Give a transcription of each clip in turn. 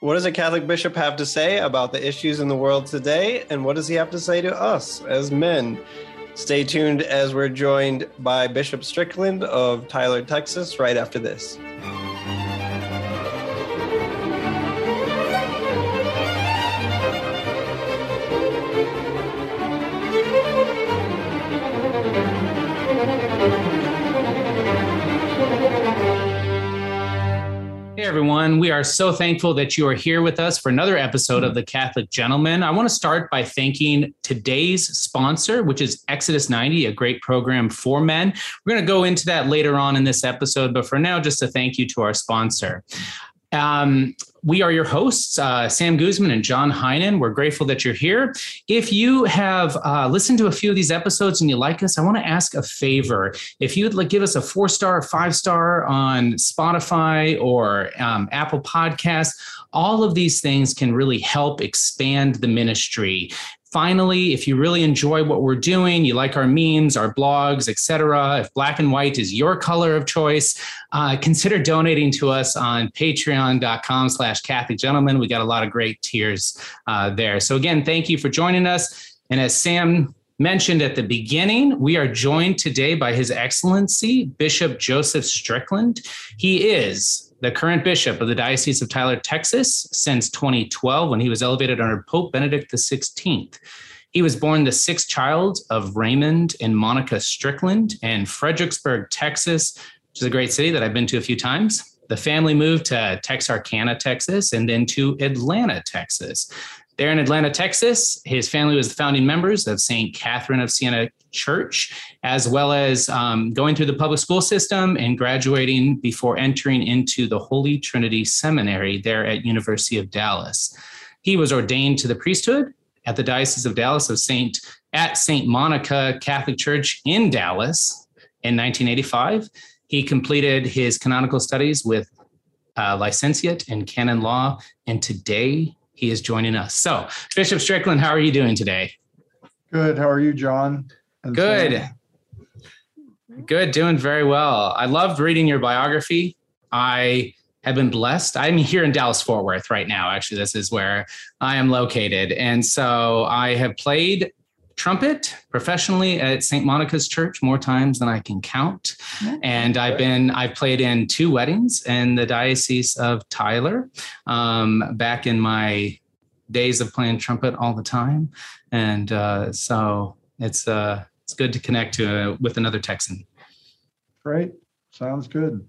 What does a Catholic bishop have to say about the issues in the world today? And what does he have to say to us as men? Stay tuned as we're joined by Bishop Strickland of Tyler, Texas, right after this. Everyone. We are so thankful that you are here with us for another episode of The Catholic Gentleman. I want to start by thanking today's sponsor, which is Exodus 90, a great program for men. We're going to go into that later on in this episode, but for now, just a thank you to our sponsor. Um, we are your hosts, uh, Sam Guzman and John Heinen. We're grateful that you're here. If you have uh, listened to a few of these episodes and you like us, I want to ask a favor. If you'd like give us a four star, five star on Spotify or um, Apple Podcasts, all of these things can really help expand the ministry finally if you really enjoy what we're doing you like our memes our blogs etc if black and white is your color of choice uh, consider donating to us on patreon.com slash catholic gentleman. We got a lot of great tiers uh, there. So again thank you for joining us. And as sam mentioned at the beginning, we are joined today by His Excellency Bishop Joseph Strickland. He is the current bishop of the Diocese of Tyler, Texas, since 2012 when he was elevated under Pope Benedict XVI. He was born the sixth child of Raymond and Monica Strickland in Fredericksburg, Texas, which is a great city that I've been to a few times. The family moved to Texarkana, Texas, and then to Atlanta, Texas. There in Atlanta, Texas, his family was the founding members of St. Catherine of Siena Church, as well as um, going through the public school system and graduating before entering into the Holy Trinity Seminary there at University of Dallas. He was ordained to the priesthood at the Diocese of Dallas of St. at St. Monica Catholic Church in Dallas in 1985. He completed his canonical studies with uh, licentiate in canon law, and today he is joining us. So, Bishop Strickland, how are you doing today? Good. How are you, John? And Good. Sam? Good. Doing very well. I loved reading your biography. I have been blessed. I'm here in Dallas Fort Worth right now. Actually, this is where I am located. And so I have played trumpet professionally at St. Monica's Church more times than I can count. And I've been, I've played in two weddings in the Diocese of Tyler um, back in my days of playing trumpet all the time. And uh, so it's, uh, it's good to connect to, uh, with another Texan. Great. Sounds good.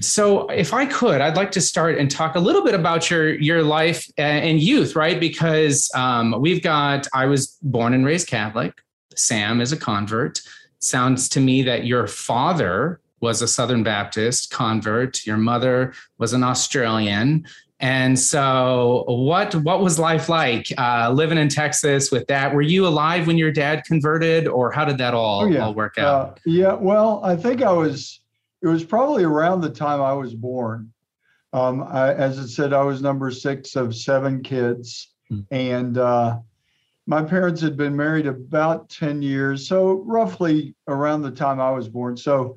So, if I could, I'd like to start and talk a little bit about your your life and youth, right? Because um, we've got. I was born and raised Catholic. Sam is a convert. Sounds to me that your father was a Southern Baptist convert. Your mother was an Australian. And so, what what was life like uh, living in Texas with that? Were you alive when your dad converted, or how did that all, oh, yeah. all work out? Uh, yeah, well, I think I was it was probably around the time I was born. Um, I, as it said, I was number six of seven kids, mm. and uh, my parents had been married about 10 years, so roughly around the time I was born. So,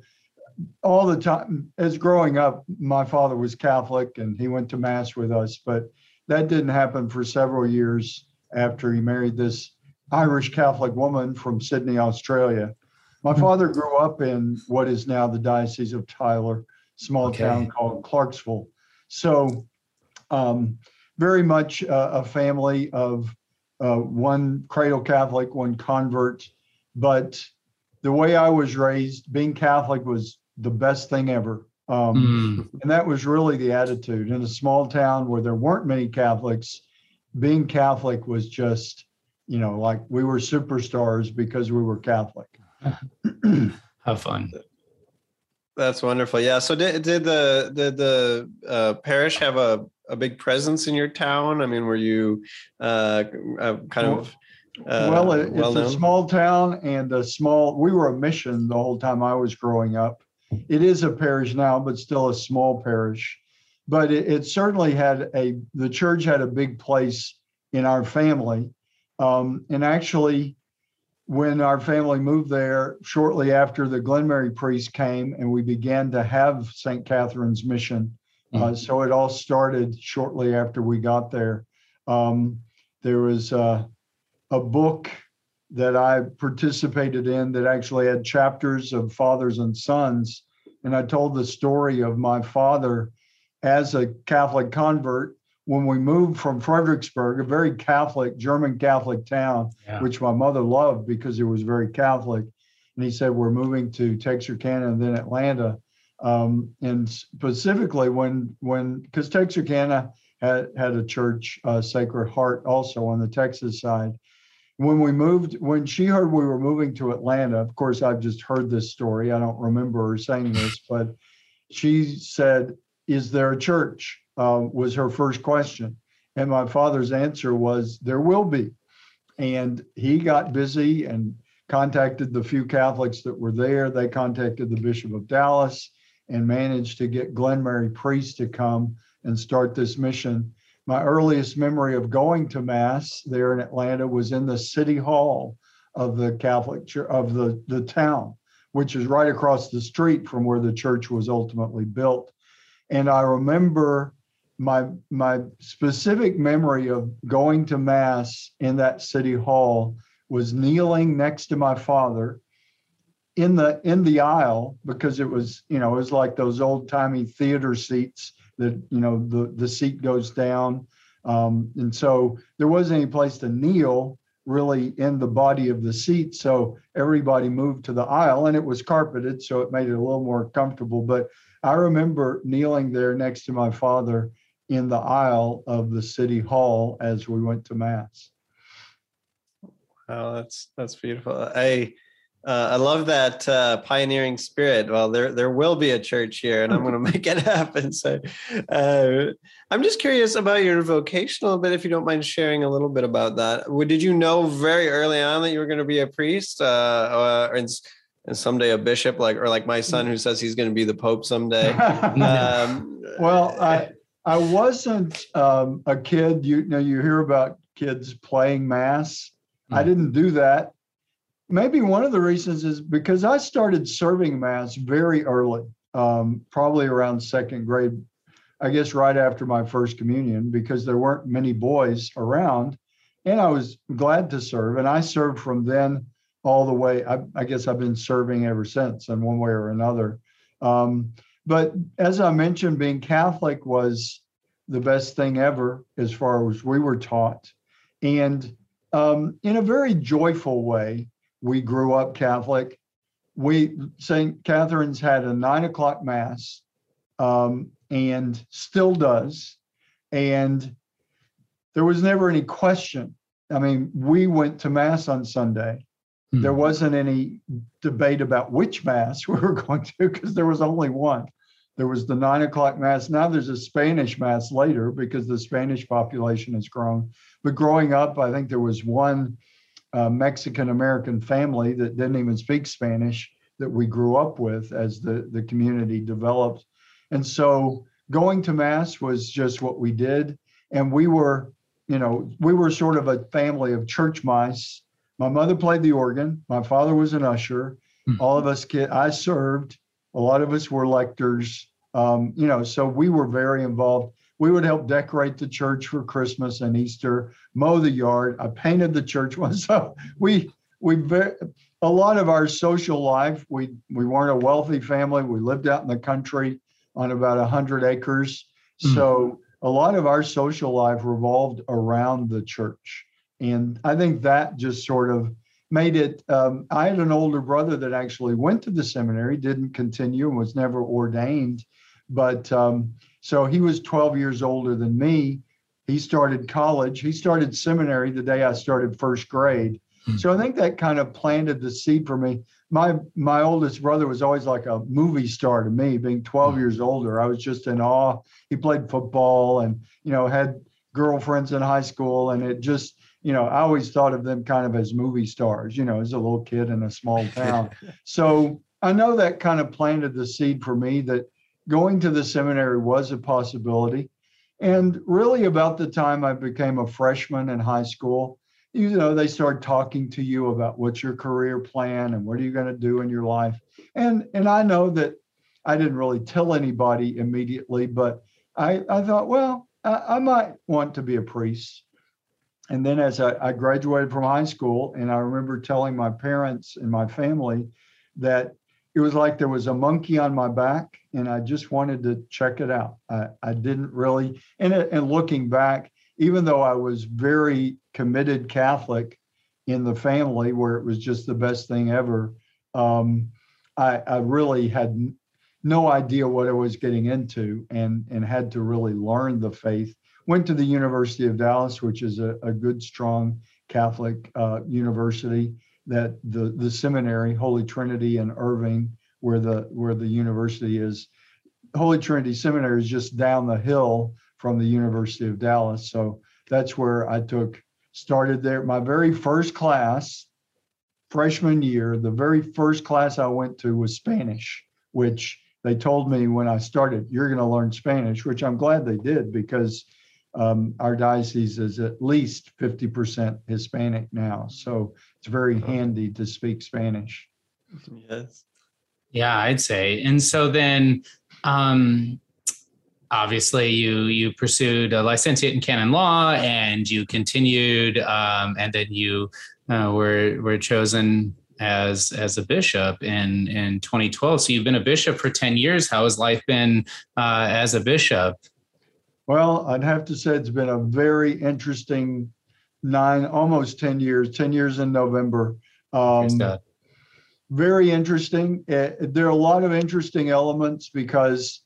all the time, as growing up, my father was Catholic and he went to Mass with us, but that didn't happen for several years after he married this Irish Catholic woman from Sydney, Australia. My hmm. father grew up in what is now the Diocese of Tyler, small okay. town called Clarksville. So, um, very much uh, a family of uh, one cradle Catholic, one convert. But the way I was raised, being Catholic was the best thing ever. Um, mm. And that was really the attitude. In a small town where there weren't many Catholics, being Catholic was just, you know, like we were superstars because we were Catholic. Have fun. That's wonderful. Yeah. So did did the did the uh, parish have a a big presence in your town? I mean, were you uh, uh kind of uh, well, it, it's a small town and a small. We were a mission the whole time I was growing up. It is a parish now, but still a small parish. But it, it certainly had a. The church had a big place in our family, um, and actually, when our family moved there shortly after the Glenmary priest came and we began to have St. Catherine's mission Uh, mm-hmm. so it all started shortly after we got there. Um, there was uh, a book that I participated in that actually had chapters of fathers and sons. And I told the story of my father as a Catholic convert when we moved from Fredericksburg, a very Catholic, German Catholic town, yeah. which my mother loved because it was very Catholic. And he said, We're moving to Texarkana and then Atlanta. Um, and specifically when when because Texarkana had had a church, uh, Sacred Heart, also on the Texas side. When we moved, when she heard we were moving to Atlanta, of course I've just heard this story. I don't remember her saying this, but she said, "Is there a church?" Uh, was her first question, and my father's answer was, "There will be." And he got busy and contacted the few Catholics that were there. They contacted the Bishop of Dallas and managed to get Glenmary Priest to come and start this mission. My earliest memory of going to Mass there in Atlanta was in the city hall of the Catholic Church of the, the town, which is right across the street from where the church was ultimately built. And I remember my my specific memory of going to Mass in that city hall was kneeling next to my father in the in the aisle because it was you know it was like those old timey theater seats that you know the the seat goes down. Um, and so there wasn't any place to kneel really in the body of the seat. So everybody moved to the aisle and it was carpeted so it made it a little more comfortable. But i remember kneeling there next to my father in the aisle of the city hall as we went to mass Oh, that's that's beautiful. I uh, I love that uh, pioneering spirit. Well, there there will be a church here, and I'm going to make it happen. So, uh, I'm just curious about your vocational bit, if you don't mind sharing a little bit about that. Did you know very early on that you were going to be a priest, uh, or and, and someday a bishop, like or like my son who says he's going to be the pope someday? um, well, I I wasn't um, a kid. You, you know, you hear about kids playing mass. I hmm. didn't do that maybe one of the reasons is because I started serving Mass very early, um, probably around second grade, I guess right after my first communion, because there weren't many boys around. And I was glad to serve. And I served from then all the way. I, I guess I've been serving ever since in one way or another. Um, but as I mentioned, being Catholic was the best thing ever as far as we were taught. And um, in a very joyful way, we grew up Catholic. We St. Catherine's had a nine o'clock mass, um, and still does. And there was never any question. I mean, we went to mass on Sunday. Hmm. There wasn't any debate about which mass we were going to because there was only one. There was the nine o'clock mass. Now there's a Spanish mass later because the Spanish population has grown. But growing up, I think there was one uh, Mexican American family that didn't even speak Spanish that we grew up with as the, the community developed. And so going to Mass was just what we did. And we were, you know, we were sort of a family of church mice. My mother played the organ, my father was an usher. Mm-hmm. All of us kid, I served. A lot of us were lectors. Um, you know, so we were very involved we would help decorate the church for Christmas and Easter, mow the yard. I painted the church once. So we we a lot of our social life. We we weren't a wealthy family. We lived out in the country on about a hundred acres. Mm. So a lot of our social life revolved around the church, and I think that just sort of made it. Um, I had an older brother that actually went to the seminary, didn't continue, and was never ordained, but. Um, so he was 12 years older than me. He started college. He started seminary the day I started first grade. Hmm. So I think that kind of planted the seed for me. My my oldest brother was always like a movie star to me, being 12 hmm. years older. I was just in awe. He played football and you know had girlfriends in high school, and it just you know I always thought of them kind of as movie stars. You know, as a little kid in a small town. so I know that kind of planted the seed for me that going to the seminary was a possibility. And really, about the time I became a freshman in high school, you know, they start talking to you about what's your career plan and what are you going to do in your life. And and I know that I didn't really tell anybody immediately, but I, I thought, well, I, I might want to be a priest. And then as I, I graduated from high school, and I remember telling my parents and my family that it was like there was a monkey on my back and I just wanted to check it out. I, I didn't really, and, and looking back, even though I was very committed Catholic in the family where it was just the best thing ever, um, I, I really had no idea what I was getting into and, and had to really learn the faith. Went to the University of Dallas, which is a, a good, strong Catholic uh, university that the, the seminary, Holy Trinity in Irving, where the where the university is, Holy Trinity Seminary is just down the hill from the University of Dallas. So that's where I took started there. My very first class, freshman year, the very first class I went to was Spanish, which they told me when I started, you're going to learn Spanish, which I'm glad they did because um, our diocese is at least 50% Hispanic now. So it's very handy to speak Spanish. Yes. Yeah, I'd say. And so then, um, obviously, you you pursued a licentiate in canon law, and you continued, um, and then you uh, were were chosen as as a bishop in in 2012. So you've been a bishop for 10 years. How has life been uh, as a bishop? Well, I'd have to say it's been a very interesting nine, almost 10 years, 10 years in November. Um, very interesting. Uh, there are a lot of interesting elements because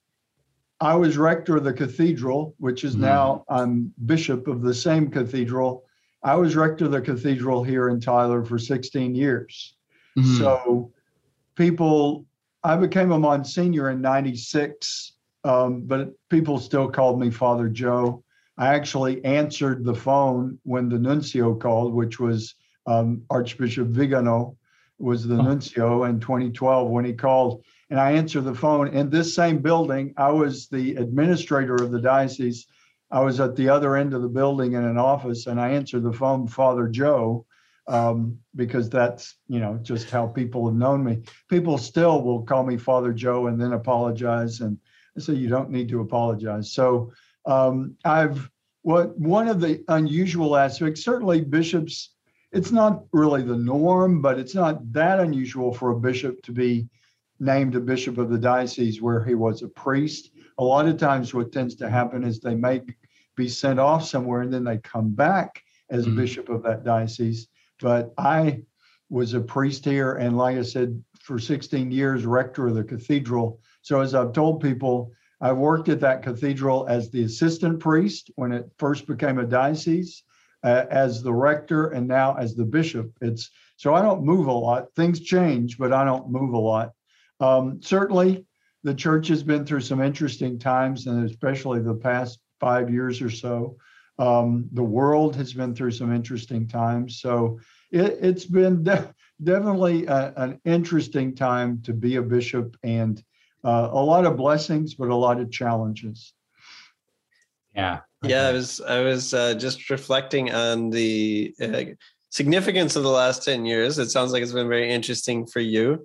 I was rector of the cathedral, which is mm. now I'm bishop of the same cathedral. I was rector of the cathedral here in Tyler for 16 years. Mm-hmm. So people, I became a Monsignor in 96, um, but people still called me Father Joe. I actually answered the phone when the nuncio called, which was um, Archbishop Vigano was the nuncio in 2012 when he called and I answered the phone in this same building. I was the administrator of the diocese. I was at the other end of the building in an office and I answered the phone, Father Joe, um, because that's you know just how people have known me. People still will call me Father Joe and then apologize, and Say you don't need to apologize. So um, I've what one of the unusual aspects. Certainly, bishops. It's not really the norm, but it's not that unusual for a bishop to be named a bishop of the diocese where he was a priest. A lot of times, what tends to happen is they may be sent off somewhere and then they come back as mm-hmm. bishop of that diocese. But I was a priest here, and like I said, for 16 years, rector of the cathedral. So as I've told people, I worked at that cathedral as the assistant priest when it first became a diocese, uh, as the rector, and now as the bishop. It's so I don't move a lot. Things change, but I don't move a lot. Um, certainly, the church has been through some interesting times, and especially the past five years or so. Um, the world has been through some interesting times. So it, has been de- definitely a, an interesting time to be a bishop and uh, a lot of blessings, but a lot of challenges. Yeah. Yeah, I was I was uh, just reflecting on the uh, significance of the last ten years. It sounds like it's been very interesting for you.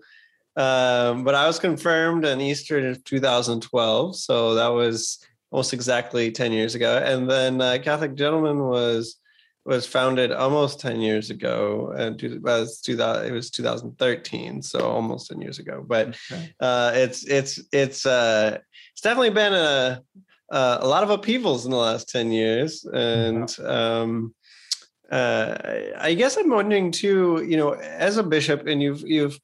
Um, but I was confirmed on Easter of 2012, so that was almost exactly 10 years ago. And then uh, Catholic Gentleman was was founded almost 10 years ago and it was 2000 it was 2013 so almost 10 years ago but okay. uh, it's it's it's uh it's definitely been a a lot of upheavals in the last 10 years and um uh i guess i'm wondering too you know as a bishop and you've you've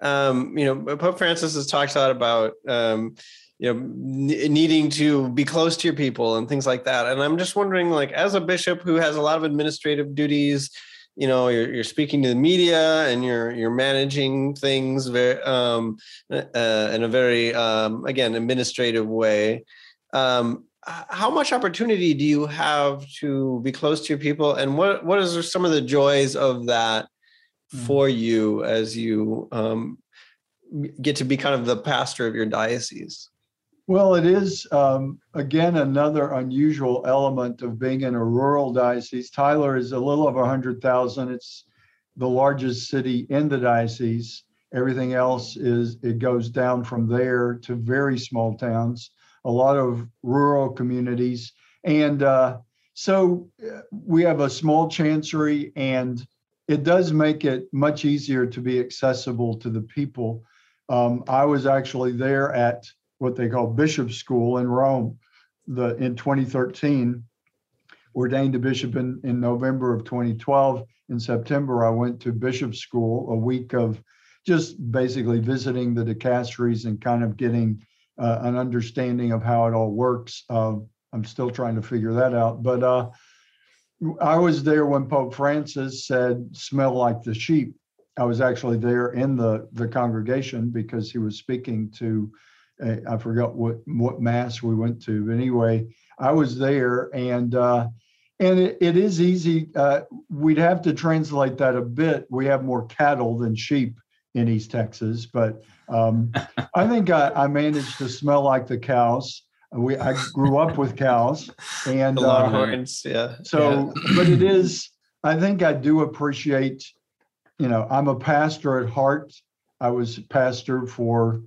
um you know pope francis has talked a lot about um you know needing to be close to your people and things like that. And i'm just wondering like as a bishop who has a lot of administrative duties you know you're, you're speaking to the media and you're you're managing things very um, uh, in a very um, again administrative way um, how much opportunity do you have to be close to your people? And what what is some of the joys of that hmm. for you as you um, get to be kind of the pastor of your diocese well, it is, um, again, another unusual element of being in a rural diocese. Tyler is a little over 100,000. It's the largest city in the diocese. Everything else is, it goes down from there to very small towns. a lot of rural communities. And uh, so uh, we have a small chancery, and it does make it much easier to be accessible to the people. Um, I was actually there at what they call Bishop School in Rome the, in 2013, ordained a bishop in, in November of 2012. In September, I went to Bishop School, a week of just basically visiting the dicasteries and kind of getting uh, an understanding of how it all works. Uh, I'm still trying to figure that out. But uh, I was there when Pope Francis said, smell like the sheep. I was actually there in the, the congregation because he was speaking to, I forgot what, what mass we went to. But anyway, I was there and uh, and it, it is easy. Uh, we'd have to translate that a bit. We have more cattle than sheep in East Texas, but um, I think I, I, managed to smell like the cows. We I grew up with cows, and the Longhorns, uh, yeah. So, yeah. but it is. I think I do appreciate. You know, I'm a pastor at heart. I was pastor for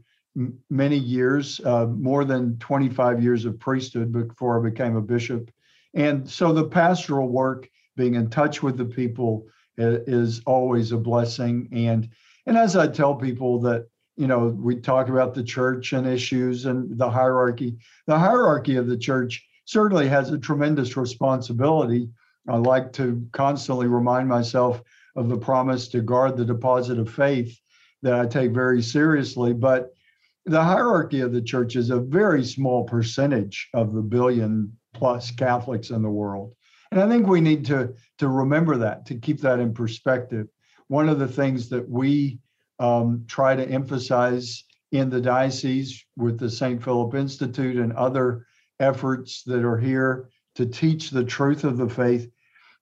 many years, uh, more than 25 years of priesthood before I became a bishop, and so the pastoral work, being in touch with the people, is always a blessing. And and as I tell people that, you know, we talk about the church and issues and the hierarchy. The hierarchy of the church certainly has a tremendous responsibility. I like to constantly remind myself of the promise to guard the deposit of faith that I take very seriously. But the hierarchy of the church is a very small percentage of the billion plus Catholics in the world. And I think we need to, to remember that, to keep that in perspective one of the things that we um, try to emphasize in the diocese with the St. Philip Institute and other efforts that are here to teach the truth of the faith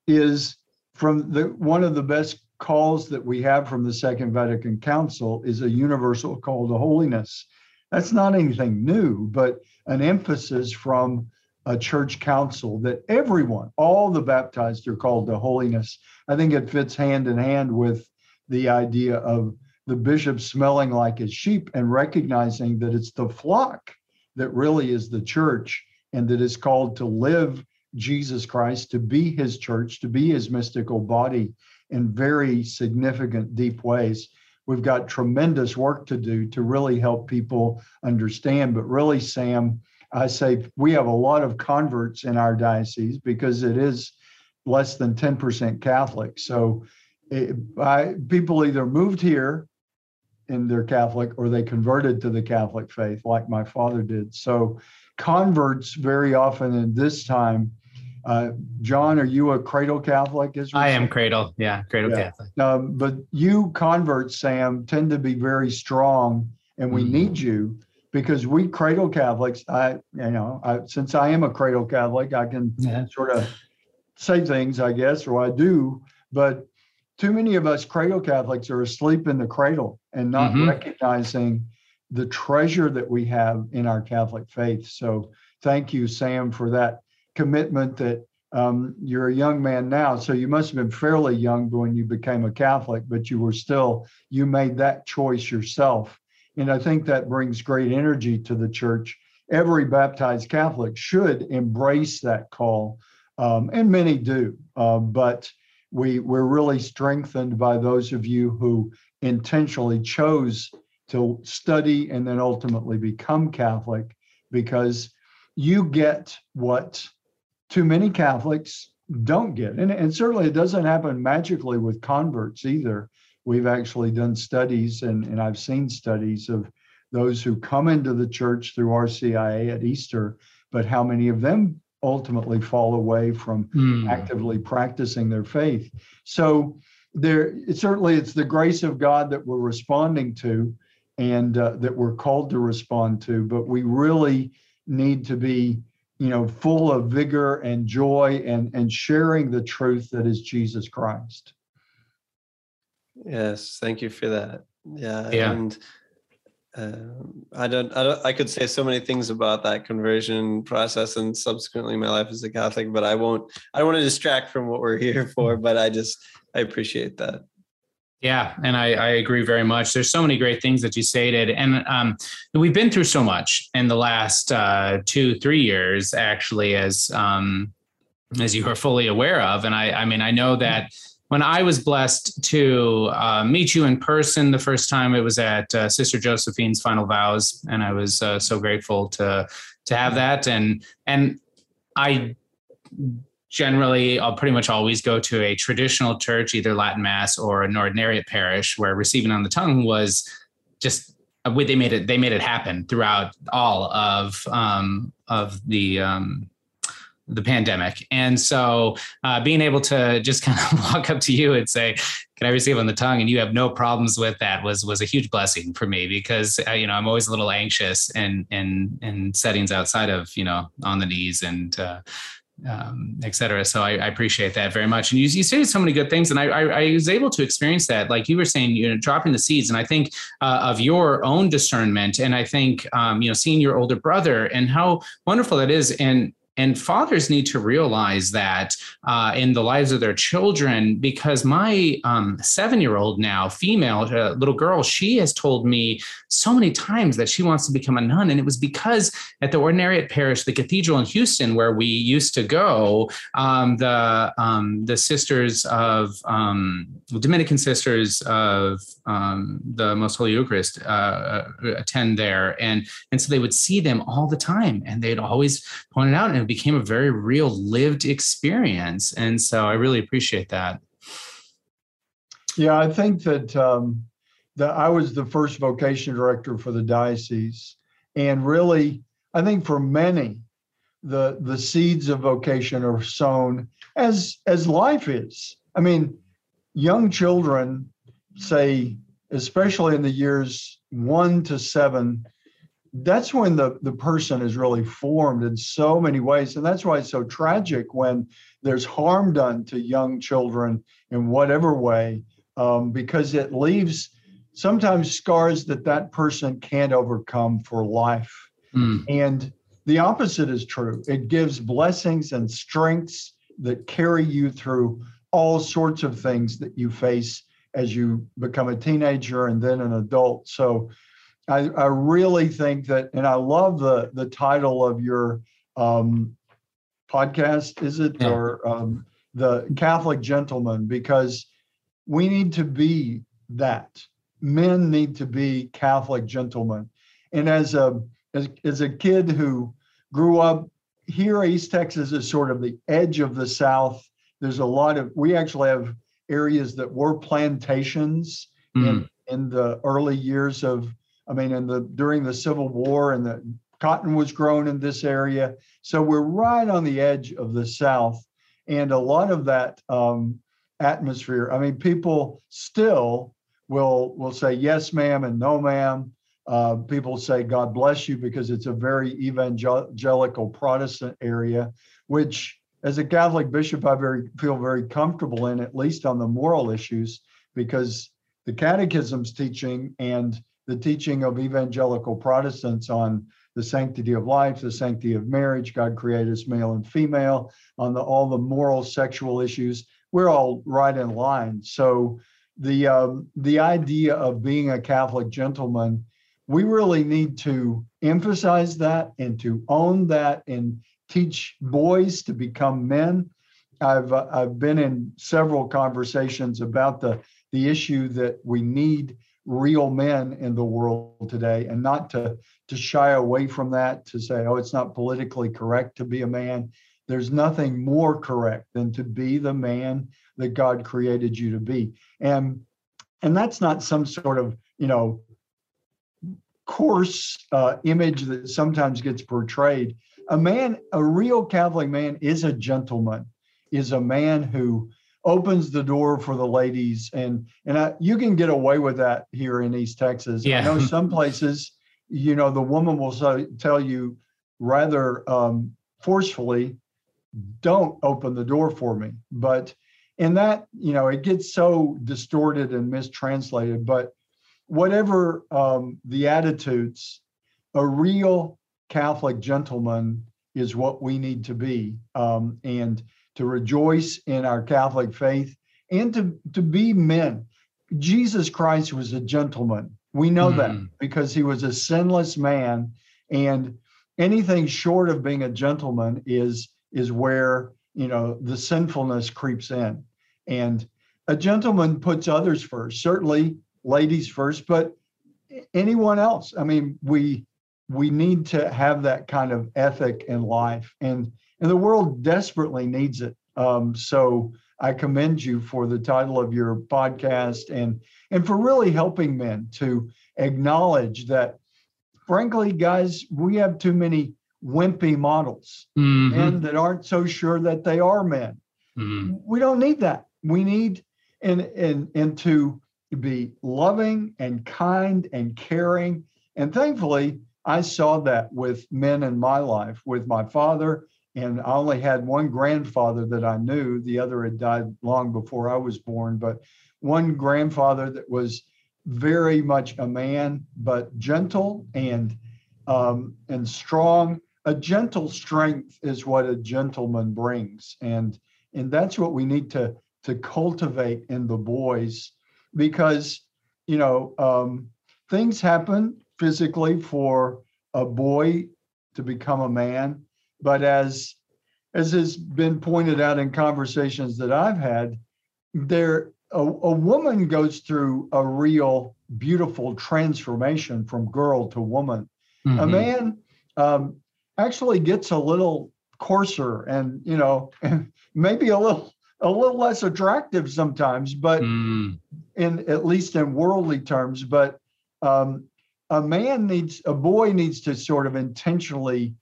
is from the one of the best calls that we have from the Second Vatican Council is a universal call to holiness. That's not anything new, but an emphasis from a church council that everyone, all the baptized, are called to holiness. I think it fits hand in hand with the idea of the bishop smelling like his sheep and recognizing that it's the flock that really is the church and that is called to live Jesus Christ, to be his church, to be his mystical body in very significant, deep ways. We've got tremendous work to do to really help people understand. But really, Sam, I say we have a lot of converts in our diocese because it is less than 10% Catholic. So it, I, people either moved here and they're Catholic or they converted to the Catholic faith, like my father did. So converts very often in this time. Uh, John, are you a cradle Catholic? Israel? I am cradle. Yeah, cradle yeah. Catholic. Um, but you converts, Sam, tend to be very strong, and we mm. need you because we cradle Catholics, I, you know, I, since I am a cradle Catholic, I can yeah. sort of say things, I guess, or I do, but too many of us cradle Catholics are asleep in the cradle and not mm-hmm. recognizing the treasure that we have in our Catholic faith. So thank you, Sam, for that commitment that um, you're a young man now. So you must have been fairly young when you became a Catholic, but you were still, you made that choice yourself and I think that brings great energy to the church. Every baptized Catholic should embrace that call, um, and many do. Uh, but we, we're really strengthened by those of you who intentionally chose to study and then ultimately become Catholic because you get what too many Catholics don't get. And, and certainly it doesn't happen magically with converts either we've actually done studies and, and I've seen studies of those who come into the church through RCIA at Easter, but how many of them ultimately fall away from mm. actively practicing their faith. So there it, certainly it's the grace of God that we're responding to and uh, that we're called to respond to, but we really need to be you know full of vigor and joy and and sharing the truth that is Jesus Christ. Yes, thank you for that. Yeah, yeah. and uh, I don't, I don't, I could say so many things about that conversion process and subsequently my life as a Catholic, but I won't. I don't want to distract from what we're here for. But I just, I appreciate that. Yeah, and I, I, agree very much. There's so many great things that you stated, and um, we've been through so much in the last uh, two, three years, actually, as um, as you are fully aware of. And I, I mean, I know that when I was blessed to uh, meet you in person the first time, it was at uh, Sister Josephine's final vows, and I was uh, so grateful to to have that. And and I generally I'll pretty much always go to a traditional church, either Latin Mass or an ordinariate parish, where receiving on the tongue was just uh, they made it they made it happen throughout all of um, of the um, the pandemic. And so uh, being able to just kind of walk up to you and say, can I receive on the tongue? And you have no problems with that was, was a huge blessing for me because, uh, you know, I'm always a little anxious in, in, in settings outside of, you know, on the knees and, uh, um, et cetera. So I, I, appreciate that very much. And you, you say so many good things, and I, I, I, was able to experience that, like you were saying, you know, dropping the seeds. And I think uh, of your own discernment, and I think um, you know, seeing your older brother and how wonderful that is, and and fathers need to realize that uh, in the lives of their children, because my um, seven year old now, female uh, little girl, she has told me so many times that she wants to become a nun. And it was because at the Ordinariate Parish, the cathedral in Houston, where we used to go, um, the, um, the sisters of um, Dominican sisters of um, the Most Holy Eucharist uh, uh, attend there. And, and so they would see them all the time and they'd always point it out. And it became a very real lived experience. And so I really appreciate that. Yeah, I think that um, that I was the first vocation director for the diocese, and really, I think for many, the the seeds of vocation are sown as as life is. I mean, young children say, especially in the years one to seven, that's when the, the person is really formed in so many ways. And that's why it's so tragic when there's harm done to young children in whatever way, um, because it leaves sometimes scars that that person can't overcome for life. Mm. And the opposite is true. It gives blessings and strengths that carry you through all sorts of things that you face as you become a teenager and then an adult. So I, I really think that, and I love the the title of your um, podcast. Is it yeah. or um, the Catholic Gentleman? Because we need to be that. Men need to be Catholic gentlemen. And as a as, as a kid who grew up here, East Texas is sort of the edge of the South. There's a lot of we actually have areas that were plantations mm. in in the early years of I mean, in the during the Civil War, and the cotton was grown in this area. So we're right on the edge of the South, and a lot of that um, atmosphere. I mean, people still will will say yes, ma'am, and no, ma'am. Uh, people say God bless you because it's a very evangelical Protestant area, which as a Catholic bishop, I very feel very comfortable in, at least on the moral issues, because the Catechism's teaching and the teaching of evangelical Protestants on the sanctity of life, the sanctity of marriage, God created us male and female, on the, all the moral sexual issues. We're all right in line. So the um, the idea of being a Catholic gentleman, we really need to emphasize that and to own that and teach boys to become men. I've uh, I've been in several conversations about the the issue that we need real men in the world today and not to to shy away from that to say oh it's not politically correct to be a man. There's nothing more correct than to be the man that god created you to be. And and that's not some sort of you know coarse uh, image that sometimes gets portrayed. A man a real catholic man is a gentleman is a man who opens the door for the ladies. And and I, you can get away with that here in east texas. Yeah. i know some places you know the woman will say, tell you rather um, forcefully don't open the door for me. But in that you know it gets so distorted and mistranslated but whatever um, the attitudes a real catholic gentleman is what we need to be um, and to rejoice in our Catholic faith, and to, to be men. Jesus Christ was a gentleman. We know mm. that because he was a sinless man. And anything short of being a gentleman is is where you know the sinfulness creeps in. And a gentleman puts others first, certainly ladies first, but anyone else. I mean, we we need to have that kind of ethic in life, and and the world desperately needs it. Um, so I commend you for the title of your podcast and and for really helping men to acknowledge that, frankly, guys, we have too many wimpy models mm-hmm. and that aren't so sure that they are men. Mm-hmm. We don't need that. We need and and and to be loving and kind and caring. And thankfully, I saw that with men in my life, with my father, and I only had one grandfather that I knew. The other had died long before I was born, but one grandfather that was very much a man, but gentle and um, and strong. A gentle strength is what a gentleman brings, and and that's what we need to to cultivate in the boys because you know um, things happen physically for a boy to become a man but as as has been pointed out in conversations that i've had there a, a woman goes through a real beautiful transformation from girl to woman mm-hmm. a man um, actually gets a little coarser and you know maybe a little a little less attractive sometimes, but mm. in at least in worldly terms. But um, a man needs, a boy needs to sort of intentionally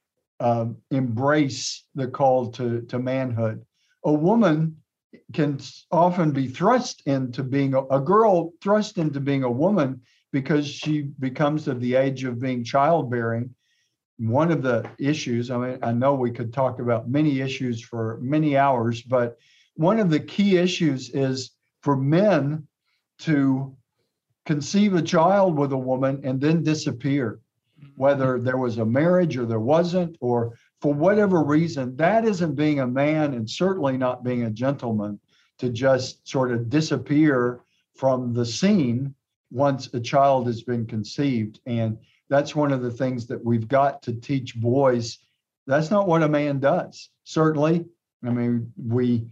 uh, embrace the call to to manhood. A woman can often be thrust into being a, a girl thrust into being a woman because she becomes of the age of being childbearing one of the issues i mean i know we could talk about many issues for many hours but one of the key issues is for men to conceive a child with a woman and then disappear, whether there was a marriage or there wasn't, or for whatever reason, that isn't being a man and certainly not being a gentleman to just sort of disappear from the scene once a child has been conceived. And that's one of the things that we've got to teach boys. That's not what a man does. Certainly, I mean, we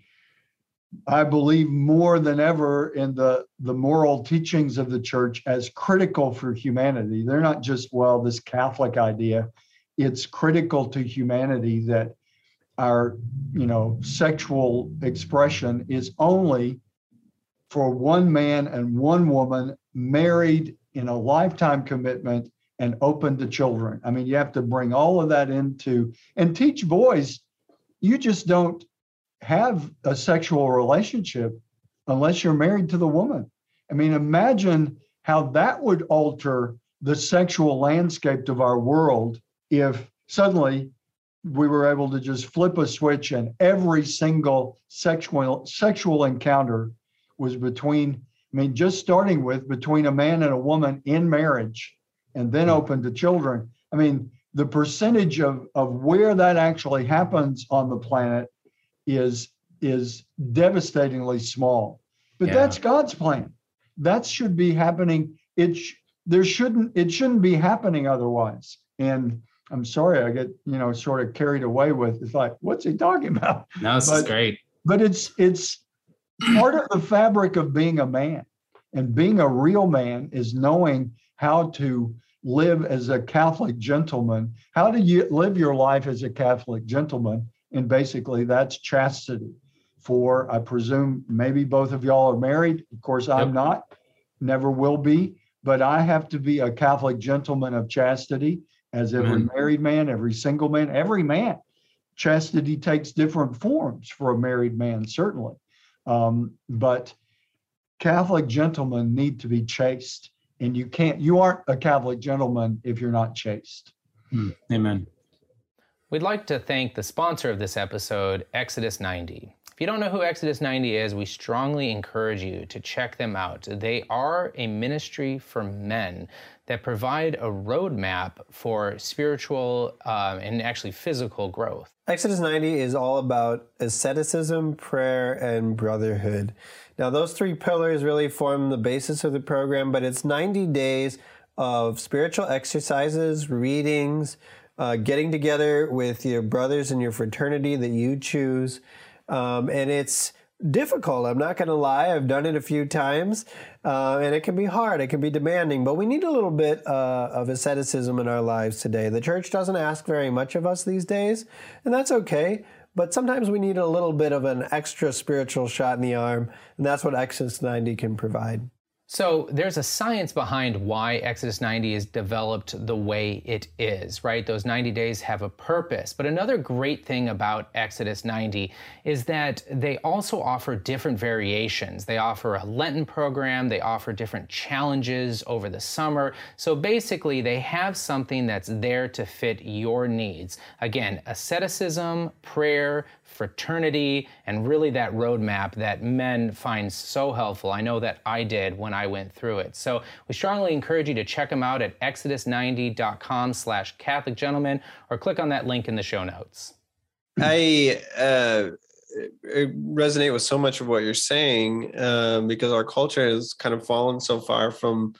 I believe more than ever in the, the moral teachings of the church as critical for humanity. They're not just, well, this Catholic idea. It's critical to humanity that our, you know, sexual expression is only for one man and one woman married in a lifetime commitment and open to children. I mean, you have to bring all of that into and teach boys. You just don't have a sexual relationship unless you're married to the woman. I mean, imagine how that would alter the sexual landscape of our world if suddenly we were able to just flip a switch and every single sexual sexual encounter was between I mean just starting with between a man and a woman in marriage and then hmm. open to children. I mean, the percentage of of where that actually happens on the planet is is devastatingly small. But yeah. that's God's plan. That should be happening. It sh- there shouldn't it shouldn't be happening otherwise. And I'm sorry, I get you know sort of carried away with it's like what's he talking about? No, this but, is great. But it's it's part of the fabric of being a man, and being a real man is knowing how to live as a Catholic gentleman. How do you live your life as a Catholic gentleman? And basically, that's chastity. For I presume maybe both of y'all are married. Of course, I'm yep. not, never will be, but I have to be a Catholic gentleman of chastity, as every married man, every single man, every man. Chastity takes different forms for a married man, certainly. Um, but Catholic gentlemen need to be chaste, and you can't, you aren't a Catholic gentleman if you're not chaste. Mm, amen. We'd like to thank the sponsor of this episode, Exodus 90. If you don't know who Exodus 90 is, we strongly encourage you to check them out. They are a ministry for men that provide a roadmap for spiritual uh, and actually physical growth. Exodus 90 is all about asceticism, prayer, and brotherhood. Now, those three pillars really form the basis of the program, but it's 90 days of spiritual exercises, readings, uh, getting together with your brothers in your fraternity that you choose. Um, and it's difficult. I'm not going to lie. I've done it a few times, uh, and it can be hard. It can be demanding, but we need a little bit uh, of asceticism in our lives today. The church doesn't ask very much of us these days, and that's okay. But sometimes we need a little bit of an extra spiritual shot in the arm, and that's what Exodus 90 can provide. So there's a science behind why Exodus 90 is developed the way it is, right? Those 90 days have a purpose. But another great thing about Exodus 90 is that they also offer different variations. They offer a Lenten program, they offer different challenges over the summer. So basically, they have something that's there to fit your needs. Again, asceticism, prayer, fraternity, and really that roadmap that men find so helpful. I know that I did when I went through it. So we strongly encourage you to check them out at exodus90.com slash Catholic Gentleman or click on that link in the show notes. I uh, resonate with so much of what you're saying um, because our culture has kind of fallen so far from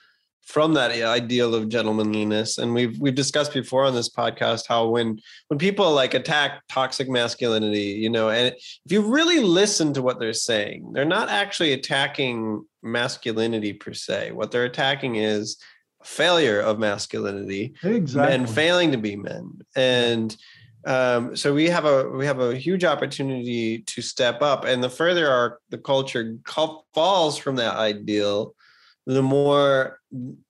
from that ideal of gentlemanliness. And we've we've discussed before on this podcast how when when people like attack toxic masculinity you know and if you really listen to what they're saying they're not actually attacking masculinity per se. What they're attacking is failure of masculinity exactly. men failing to be men. And um, so we have a we have a huge opportunity to step up. And the further our the culture falls from that ideal the more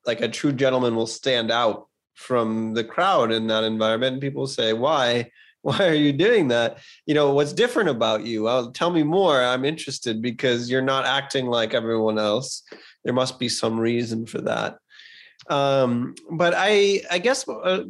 like a true gentleman will stand out from the crowd in that environment. And people say why? Why are you doing that? You know what's different about you? Well, tell me more. I'm interested because you're not acting like everyone else. There must be some reason for that. Um, but i i guess uh,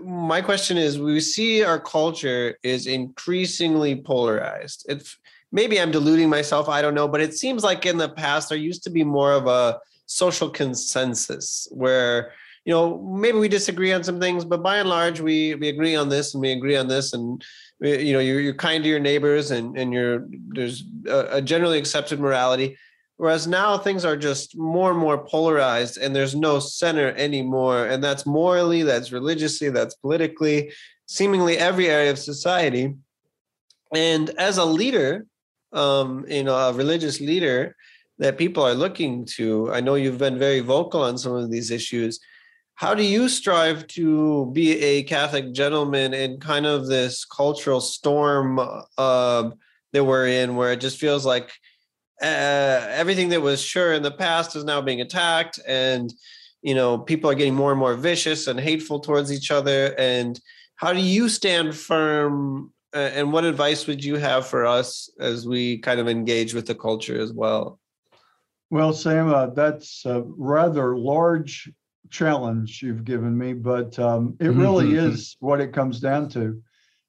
my question is we see our culture is increasingly polarized. It's maybe I'm deluding myself. I don't know, but it seems like in the past there used to be more of a social consensus where you know maybe we disagree on some things, but by and large we we agree on this and we agree on this, and uh, you know you're, you're kind to your neighbors and and you're there's a, a generally accepted morality. Whereas now things are just more and more polarized, and there's no center anymore, and that's morally, that's religiously, that's politically, seemingly every area of society. And as a leader, um, you know, a religious leader that people are looking to. I know you've been very vocal on some of these issues. How do you strive to be a Catholic gentleman in kind of this cultural storm uh, that we're in, where it just feels like uh, everything that was sure in the past is now being attacked, and you know, people are getting more and more vicious and hateful towards each other. And how do you stand firm and what advice would you have for us as we kind of engage with the culture as well? Well, Sam, uh, that's a rather large challenge you've given me, but um, it really mm-hmm. is what it comes down to.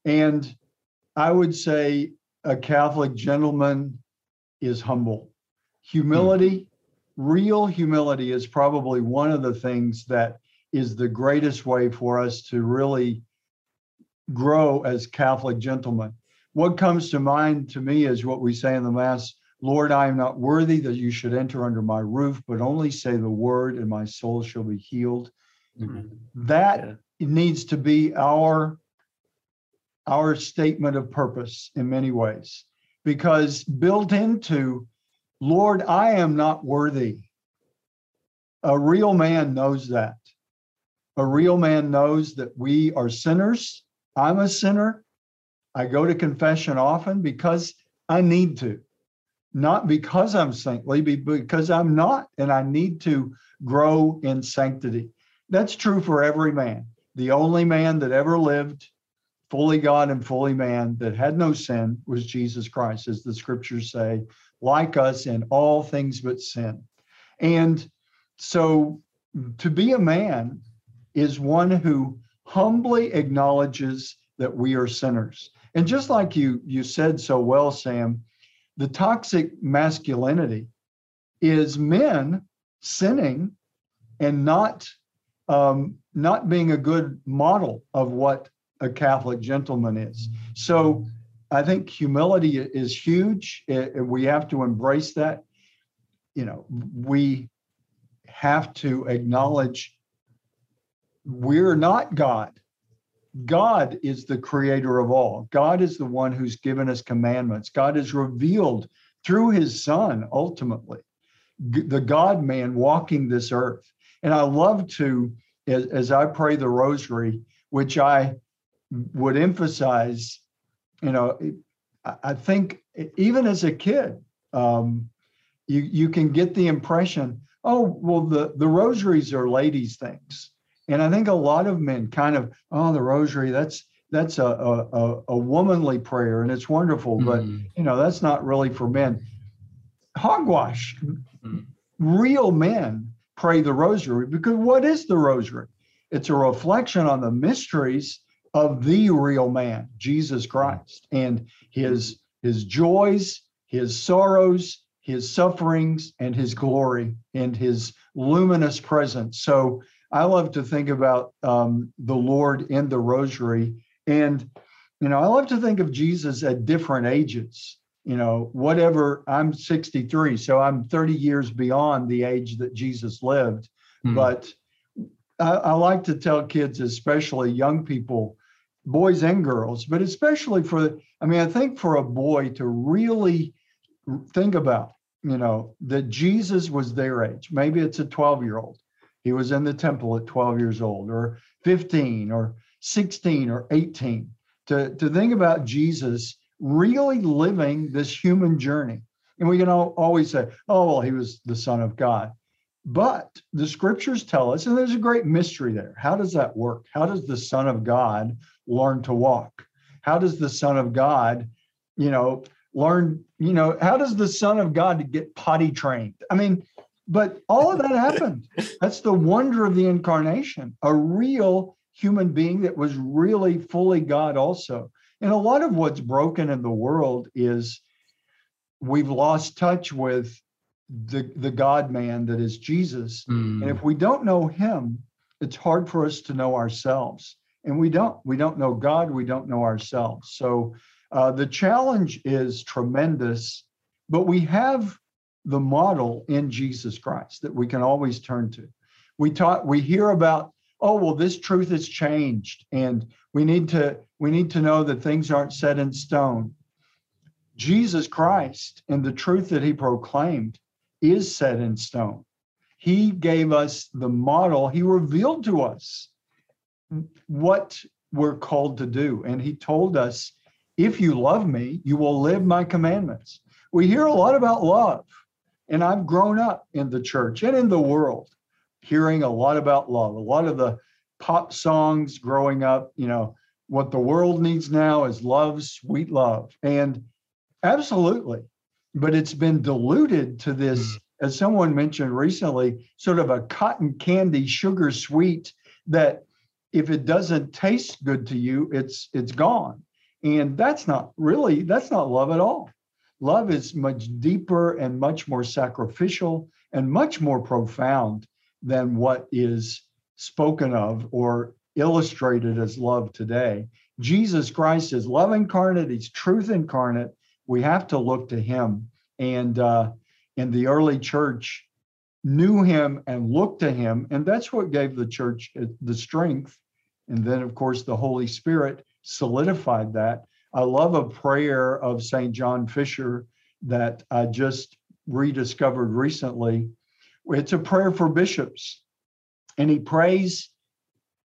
And I would say a Catholic gentleman is humble. Humility, mm-hmm. real humility, is probably one of the things that is the greatest way for us to really grow as Catholic gentlemen. What comes to mind to me is what we say in the Mass Lord, I am not worthy that you should enter under my roof, but only say the word, and my soul shall be healed. Mm-hmm. That yeah. needs to be our our statement of purpose in many ways because built into lord i am not worthy a real man knows that a real man knows that we are sinners I'm a sinner. I go to confession often because I need to, not because I'm saintly, because I'm not, and I need to grow in sanctity. That's true for every man. The only man that ever lived, fully God and fully man, that had no sin was Jesus Christ, as the scriptures say, like us in all things but sin. And so to be a man is one who humbly acknowledges that we are sinners And just like you you said so well, Sam, the toxic masculinity is men sinning and not um, not being a good model of what a Catholic gentleman is. So I think humility is huge. It, we have to embrace that. You know, we have to acknowledge we're not God. God is the creator of all. God is the one who's given us commandments. God is revealed through his son, ultimately, the God man walking this earth. And I love to, as, as I pray the rosary, which I would emphasize, you know, I think even as a kid, um, you you can get the impression, oh, well, the the rosaries are ladies' things, and I think a lot of men kind of, oh, the rosary, that's that's a a, a womanly prayer, and it's wonderful, mm. but you know, that's not really for men. Hogwash, mm. real men pray the rosary because what is the rosary? It's a reflection on the mysteries of the real man, Jesus Christ, and his his joys, his sorrows, his sufferings, and his glory, and his luminous presence. So I love to think about um, the Lord in the Rosary, and you know I love to think of Jesus at different ages. You know, whatever I'm 63, so I'm 30 years beyond the age that Jesus lived, mm. but I, I like to tell kids, especially young people, boys and girls, but especially for, I mean, I think for a boy to really think about, you know, that Jesus was their age. Maybe it's a 12 year old. He was in the temple at 12 years old, or 15, or 16, or 18. To, to think about Jesus really living this human journey. And we can always say, oh, well, he was the Son of God. But the scriptures tell us, and there's a great mystery there. How does that work? How does the Son of God learn to walk? How does the Son of God, you know, learn, you know, how does the Son of God get potty trained? I mean, but all of that happened. That's the wonder of the incarnation, a real human being that was really fully God also. And a lot of what's broken in the world is we've lost touch with the, the God man that is Jesus. Mm. And if we don't know him, it's hard for us to know ourselves and we don't we don't know god we don't know ourselves so uh, the challenge is tremendous but we have the model in jesus christ that we can always turn to we taught we hear about oh well this truth has changed and we need to we need to know that things aren't set in stone jesus christ and the truth that he proclaimed is set in stone he gave us the model he revealed to us what we're called to do. And he told us, if you love me, you will live my commandments. We hear a lot about love. And I've grown up in the church and in the world hearing a lot about love. A lot of the pop songs growing up, you know, what the world needs now is love, sweet love. And absolutely. But it's been diluted to this, mm. as someone mentioned recently, sort of a cotton candy, sugar sweet that if it doesn't taste good to you, it's it's gone. And that's not really that's not love at all. Love is much deeper and much more sacrificial and much more profound than what is spoken of or illustrated as love today. Jesus Christ is love incarnate, he's truth incarnate. We have to look to him. And uh, in the early church, knew him and looked to him. And that's what gave the church uh, the strength and then, of course, the Holy Spirit solidified that. I love a prayer of St. John Fisher that I just rediscovered recently. It's a prayer for bishops. And he prays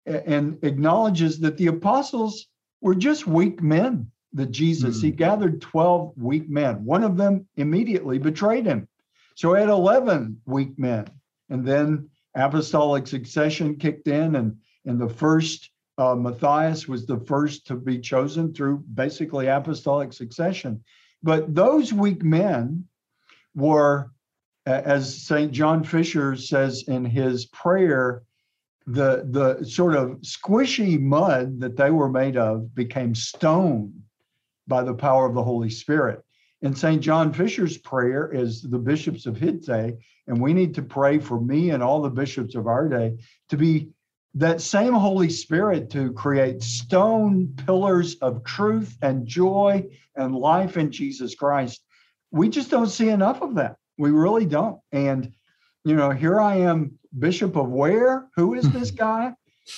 and acknowledges that the apostles were just weak men, that Jesus, mm. he hmm. gathered 12 weak men. One of them immediately betrayed him. So he had 11 weak men. And then apostolic succession kicked in and and the first uh, Matthias was the first to be chosen through basically apostolic succession. But those weak men were, as St. John Fisher says in his prayer, the, the sort of squishy mud that they were made of became stone by the power of the Holy Spirit. And St. John Fisher's prayer is the bishops of his day, and we need to pray for me and all the bishops of our day to be that same Holy Spirit to create stone pillars of truth and joy and life in Jesus Christ. We just don't see enough of that. We really don't. And, you know, here I am, Bishop of where? Who is this guy?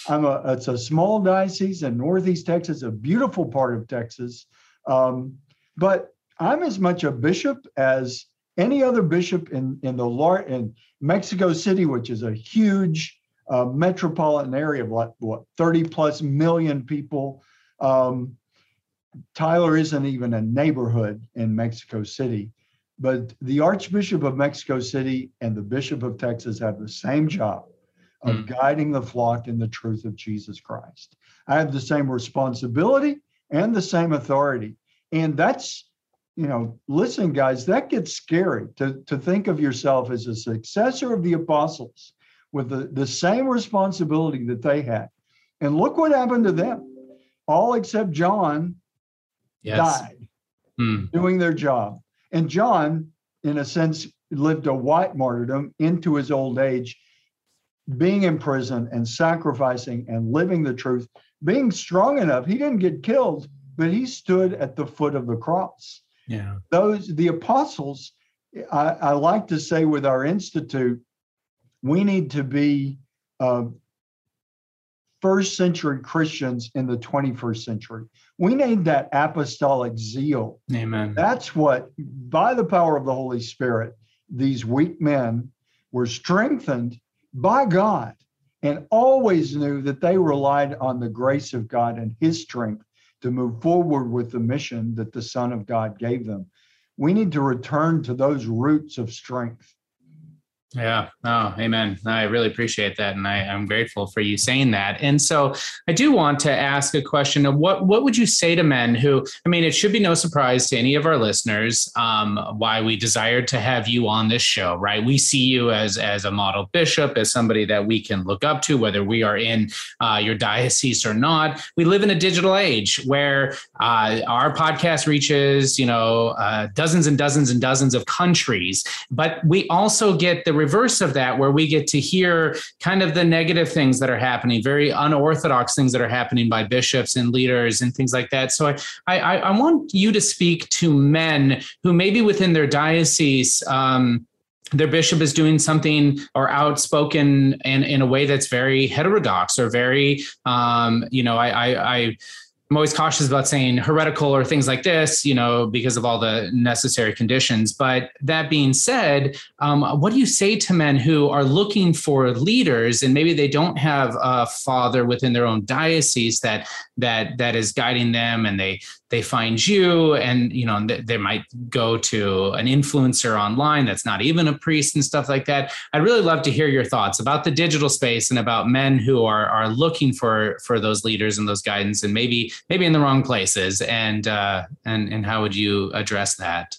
I'm a, it's a small diocese in Northeast Texas, a beautiful part of Texas. Um, but I'm as much a bishop as any other bishop in, in the large in Mexico City, which is a huge uh, metropolitan area of what, what 30 plus million people. Um, Tyler isn't even a neighborhood in Mexico City, but the Archbishop of Mexico City and the Bishop of Texas have the same job of mm. guiding the flock in the truth of Jesus Christ. I have the same responsibility and the same authority. And that's, you know, listen, guys, that gets scary to, to think of yourself as a successor of the apostles with the, the same responsibility that they had. And look what happened to them. All except John yes. died hmm. doing their job. And John, in a sense, lived a white martyrdom into his old age, being in prison and sacrificing and living the truth, being strong enough. He didn't get killed, but he stood at the foot of the cross. Yeah. Those, the apostles, I, I like to say with our institute, we need to be uh, first century Christians in the 21st century. We need that apostolic zeal. Amen. That's what, by the power of the Holy Spirit, these weak men were strengthened by God and always knew that they relied on the grace of God and His strength to move forward with the mission that the Son of God gave them. We need to return to those roots of strength yeah. Oh, amen. I really appreciate that. And I, am grateful for you saying that. And so I do want to ask a question of what, what would you say to men who, I mean, it should be no surprise to any of our listeners um, why we desired to have you on this show, right? We see you as, as a model bishop, as somebody that we can look up to, whether we are in uh, your diocese or not. We live in a digital age where uh, our podcast reaches, you know, uh, dozens and dozens and dozens of countries, but we also get the reverse of that, where we get to hear kind of the negative things that are happening, very unorthodox things that are happening by bishops and leaders and things like that. So I, I, I want you to speak to men who maybe within their diocese, um, their bishop is doing something or outspoken in, in a way that's very heterodox or very, um, you know, I, I, I I'm always cautious about saying heretical or things like this, you know, because of all the necessary conditions. But that being said, um, what do you say to men who are looking for leaders and maybe they don't have a father within their own diocese that that that is guiding them, and they they find you and you know they might go to an influencer online that's not even a priest and stuff like that i'd really love to hear your thoughts about the digital space and about men who are are looking for for those leaders and those guidance and maybe maybe in the wrong places and uh and and how would you address that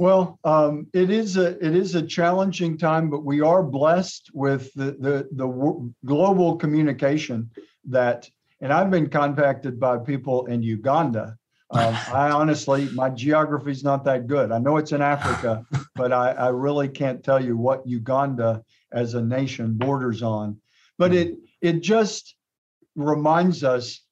well, um, it is a it is a challenging time, but we are blessed with the the, the global communication that. And I've been contacted by people in Uganda um, I honestly, my geography is not that good. I know it's in Africa, but I, I really can't tell you what Uganda as a nation borders on. But it it just reminds us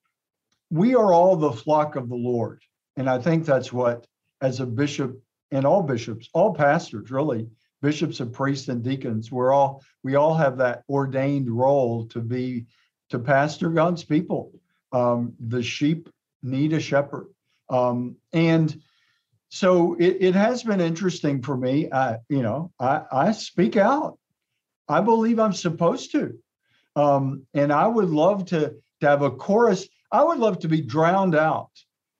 we are all the flock of the Lord, and I think that's what, as a bishop and all bishops, all pastors, really, bishops and priests and deacons, we're all we all have that ordained role to be to pastor God's people. Um, the sheep need a shepherd um, and so it, it has been interesting for me. I, you know, I, I speak out. I believe I'm supposed to. Um, and I would love to, to have a chorus. I would love to be drowned out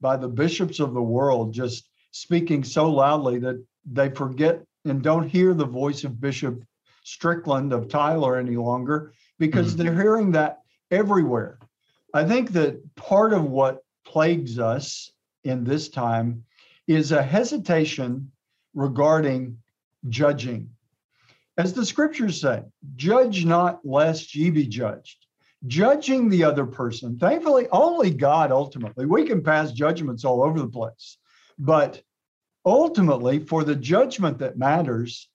by the bishops of the world just speaking so loudly that they forget and don't hear the voice of Bishop Strickland of Tyler any longer because mm-hmm. they're hearing that everywhere. I think that part of what plagues us in this time is a hesitation regarding judging. As the scriptures say, judge not lest ye be judged. Judging the other person. Thankfully, only God ultimately. We can pass judgments all over the place, but ultimately, for the judgment that matters,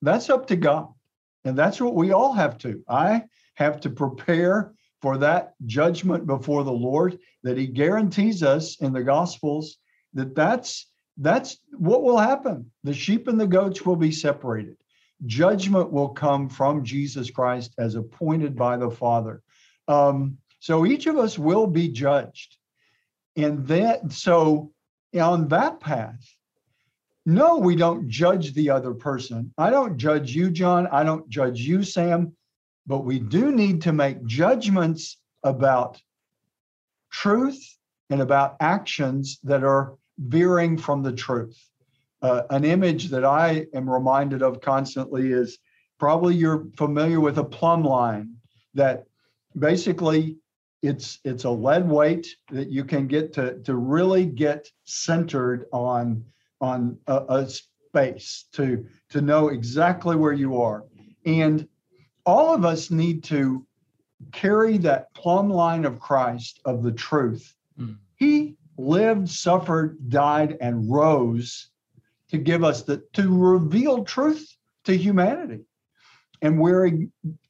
that's up to God. And that's what we all have to. I have to prepare for that judgment before the Lord that he guarantees us in the gospels that that's that's what will happen. The sheep and the goats will be separated. Judgment will come from Jesus Christ as appointed by the Father. Um, so each of us will be judged. And that so on that path, no, we don't judge the other person. I don't judge you, John. I don't judge you, Sam. But we do need to make judgments about truth and about actions that are veering from the truth. Uh, an image that I am reminded of constantly is probably you're familiar with a plumb line that basically it's it's a lead weight that you can get to to really get centered on on a, a space to to know exactly where you are and all of us need to carry that plumb line of Christ of the truth. Mm. He lived, suffered, died, and rose to give us the to reveal truth to humanity. And we're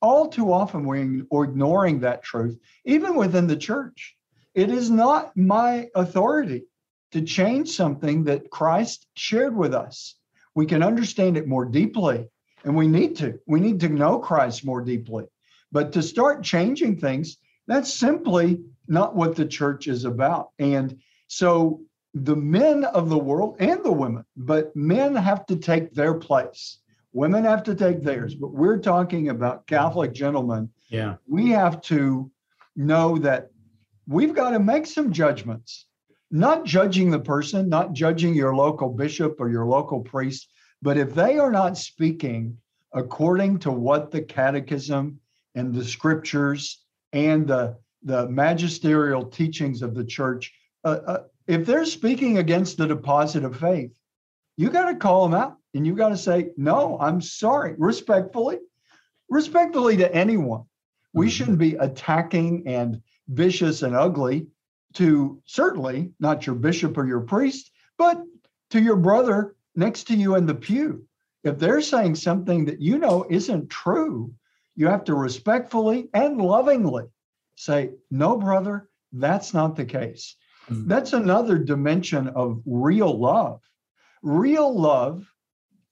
all too often we're ignoring that truth, even within the church. It is not my authority to change something that Christ shared with us. We can understand it more deeply, and we need to. We need to know Christ more deeply. But to start changing things, that's simply not what the church is about. And so the men of the world and the women, but men have to take their place. Women have to take theirs. But we're talking about Catholic gentlemen. Yeah. We have to know that we've got to make some judgments, not judging the person, not judging your local bishop or your local priest, but if they are not speaking according to what the catechism and the scriptures and the, the magisterial teachings of the church uh, uh, if they're speaking against the deposit of faith, you got to call them out and you got to say, no, I'm sorry, respectfully, respectfully to anyone. We mm-hmm. shouldn't be attacking and vicious and ugly to certainly not your bishop or your priest, but to your brother next to you in the pew. If they're saying something that you know isn't true, you have to respectfully and lovingly say, no, brother, that's not the case. Mm. That's another dimension of real love. Real love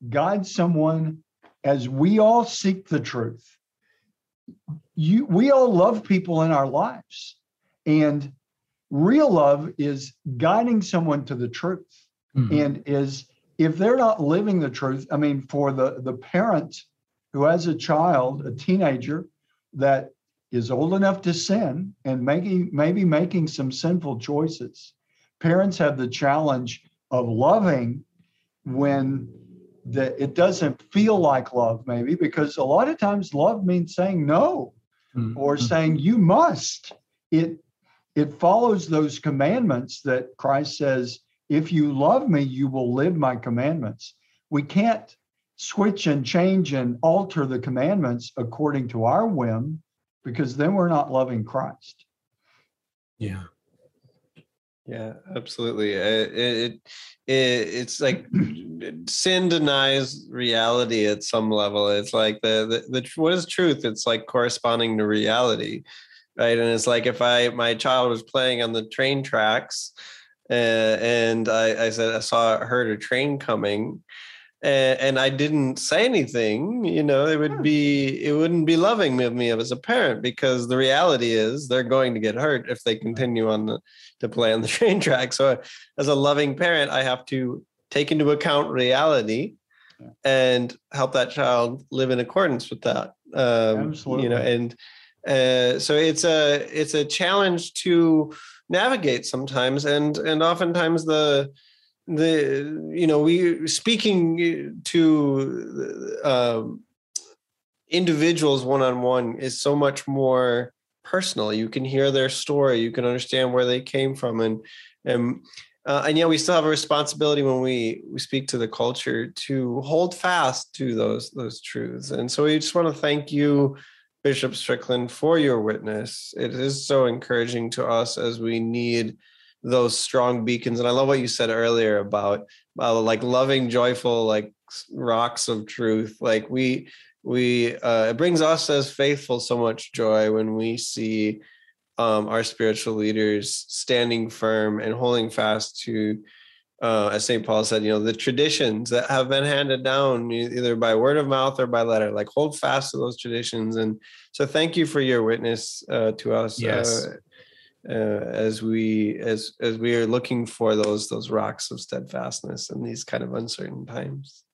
guides someone as we all seek the truth. You, we all love people in our lives. And real love is guiding someone to the truth mm-hmm. and is if they're not living the truth i mean for the the parent who has a child a teenager that is old enough to sin and making maybe making some sinful choices. Parents have the challenge of loving when the, it doesn't feel like love, maybe because a lot of times love means saying no mm-hmm. or saying you must. It it follows those commandments that Christ says, if you love me, you will live my commandments. We can't switch and change and alter the commandments according to our whim because then we're not loving Christ. Yeah. Yeah, absolutely. It, it, it it's like sin denies reality at some level. It's like the, the the what is truth? It's like corresponding to reality, right? And it's like if I my child was playing on the train tracks, uh, and I, I said I saw heard a train coming, and, and, I didn't say anything, you know, it would be it wouldn't be loving of me as a parent because the reality is they're going to get hurt if they continue on the to play on the train track. So as a loving parent, I have to take into account reality and help that child live in accordance with that. Um, Absolutely. You know, and uh, so it's a it's a challenge to navigate sometimes, and and oftentimes the the you know we speaking to um, individuals one on one is so much more personal. You can hear their story, you can understand where they came from, and and uh, and yet we still have a responsibility when we we speak to the culture to hold fast to those those truths. And so we just want to thank you Bishop Strickland, for your witness. It is so encouraging to us as we need those strong beacons. And I love what you said earlier about uh, like loving, joyful, like rocks of truth. Like we, we, uh, it brings us as faithful so much joy when we see um, our spiritual leaders standing firm and holding fast to uh, as St. Paul said, you know, the traditions that have been handed down either by word of mouth or by letter, like hold fast to those traditions. And so thank you for your witness uh, to us. Yes. Uh, as we as as we are looking for those those rocks of steadfastness in these kind of uncertain times.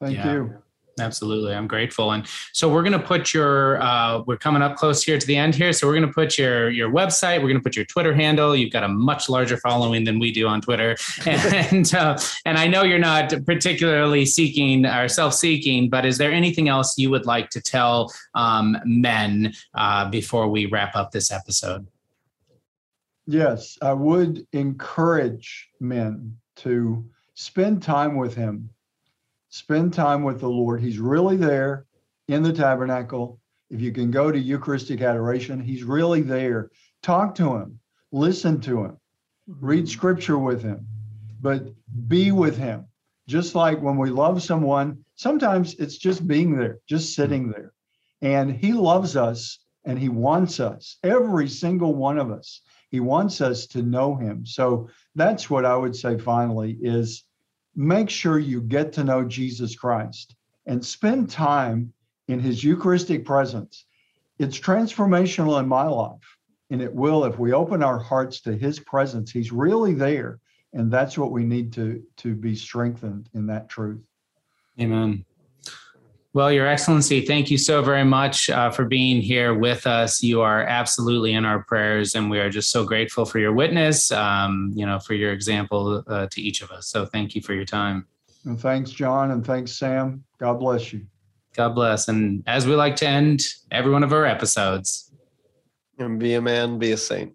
Thank Yeah. you. Absolutely. I'm grateful. And so we're going to put your, uh, we're coming up close here to the end here. So we're going to put your, your website, we're going to put your Twitter handle. You've got a much larger following than we do on Twitter. And, uh, and I know you're not particularly seeking or self-seeking, but is there anything else you would like to tell um, men uh, before we wrap up this episode? Yes, I would encourage men to spend time with him. Spend time with the Lord. He's really there in the tabernacle. If you can go to Eucharistic adoration, he's really there. Talk to him, listen to him, read mm-hmm. scripture with him, but be with him. Just like when we love someone, sometimes it's just being there, just sitting there. And he loves us and he wants us, every single one of us. He wants us to know him. So that's what I would say finally is make sure you get to know Jesus Christ and spend time in his Eucharistic presence. It's transformational in my life. And it will if we open our hearts to his presence. He's really there. And that's what we need to, to be strengthened in that truth. Amen. Well, Your Excellency, thank you so very much uh, for being here with us. You are absolutely in our prayers, and we are just so grateful for your witness, um, you know, for your example uh, to each of us. So thank you for your time. And thanks, John, and thanks, Sam. God bless you. God bless. And as we like to end every one of our episodes, And be a man, be a saint.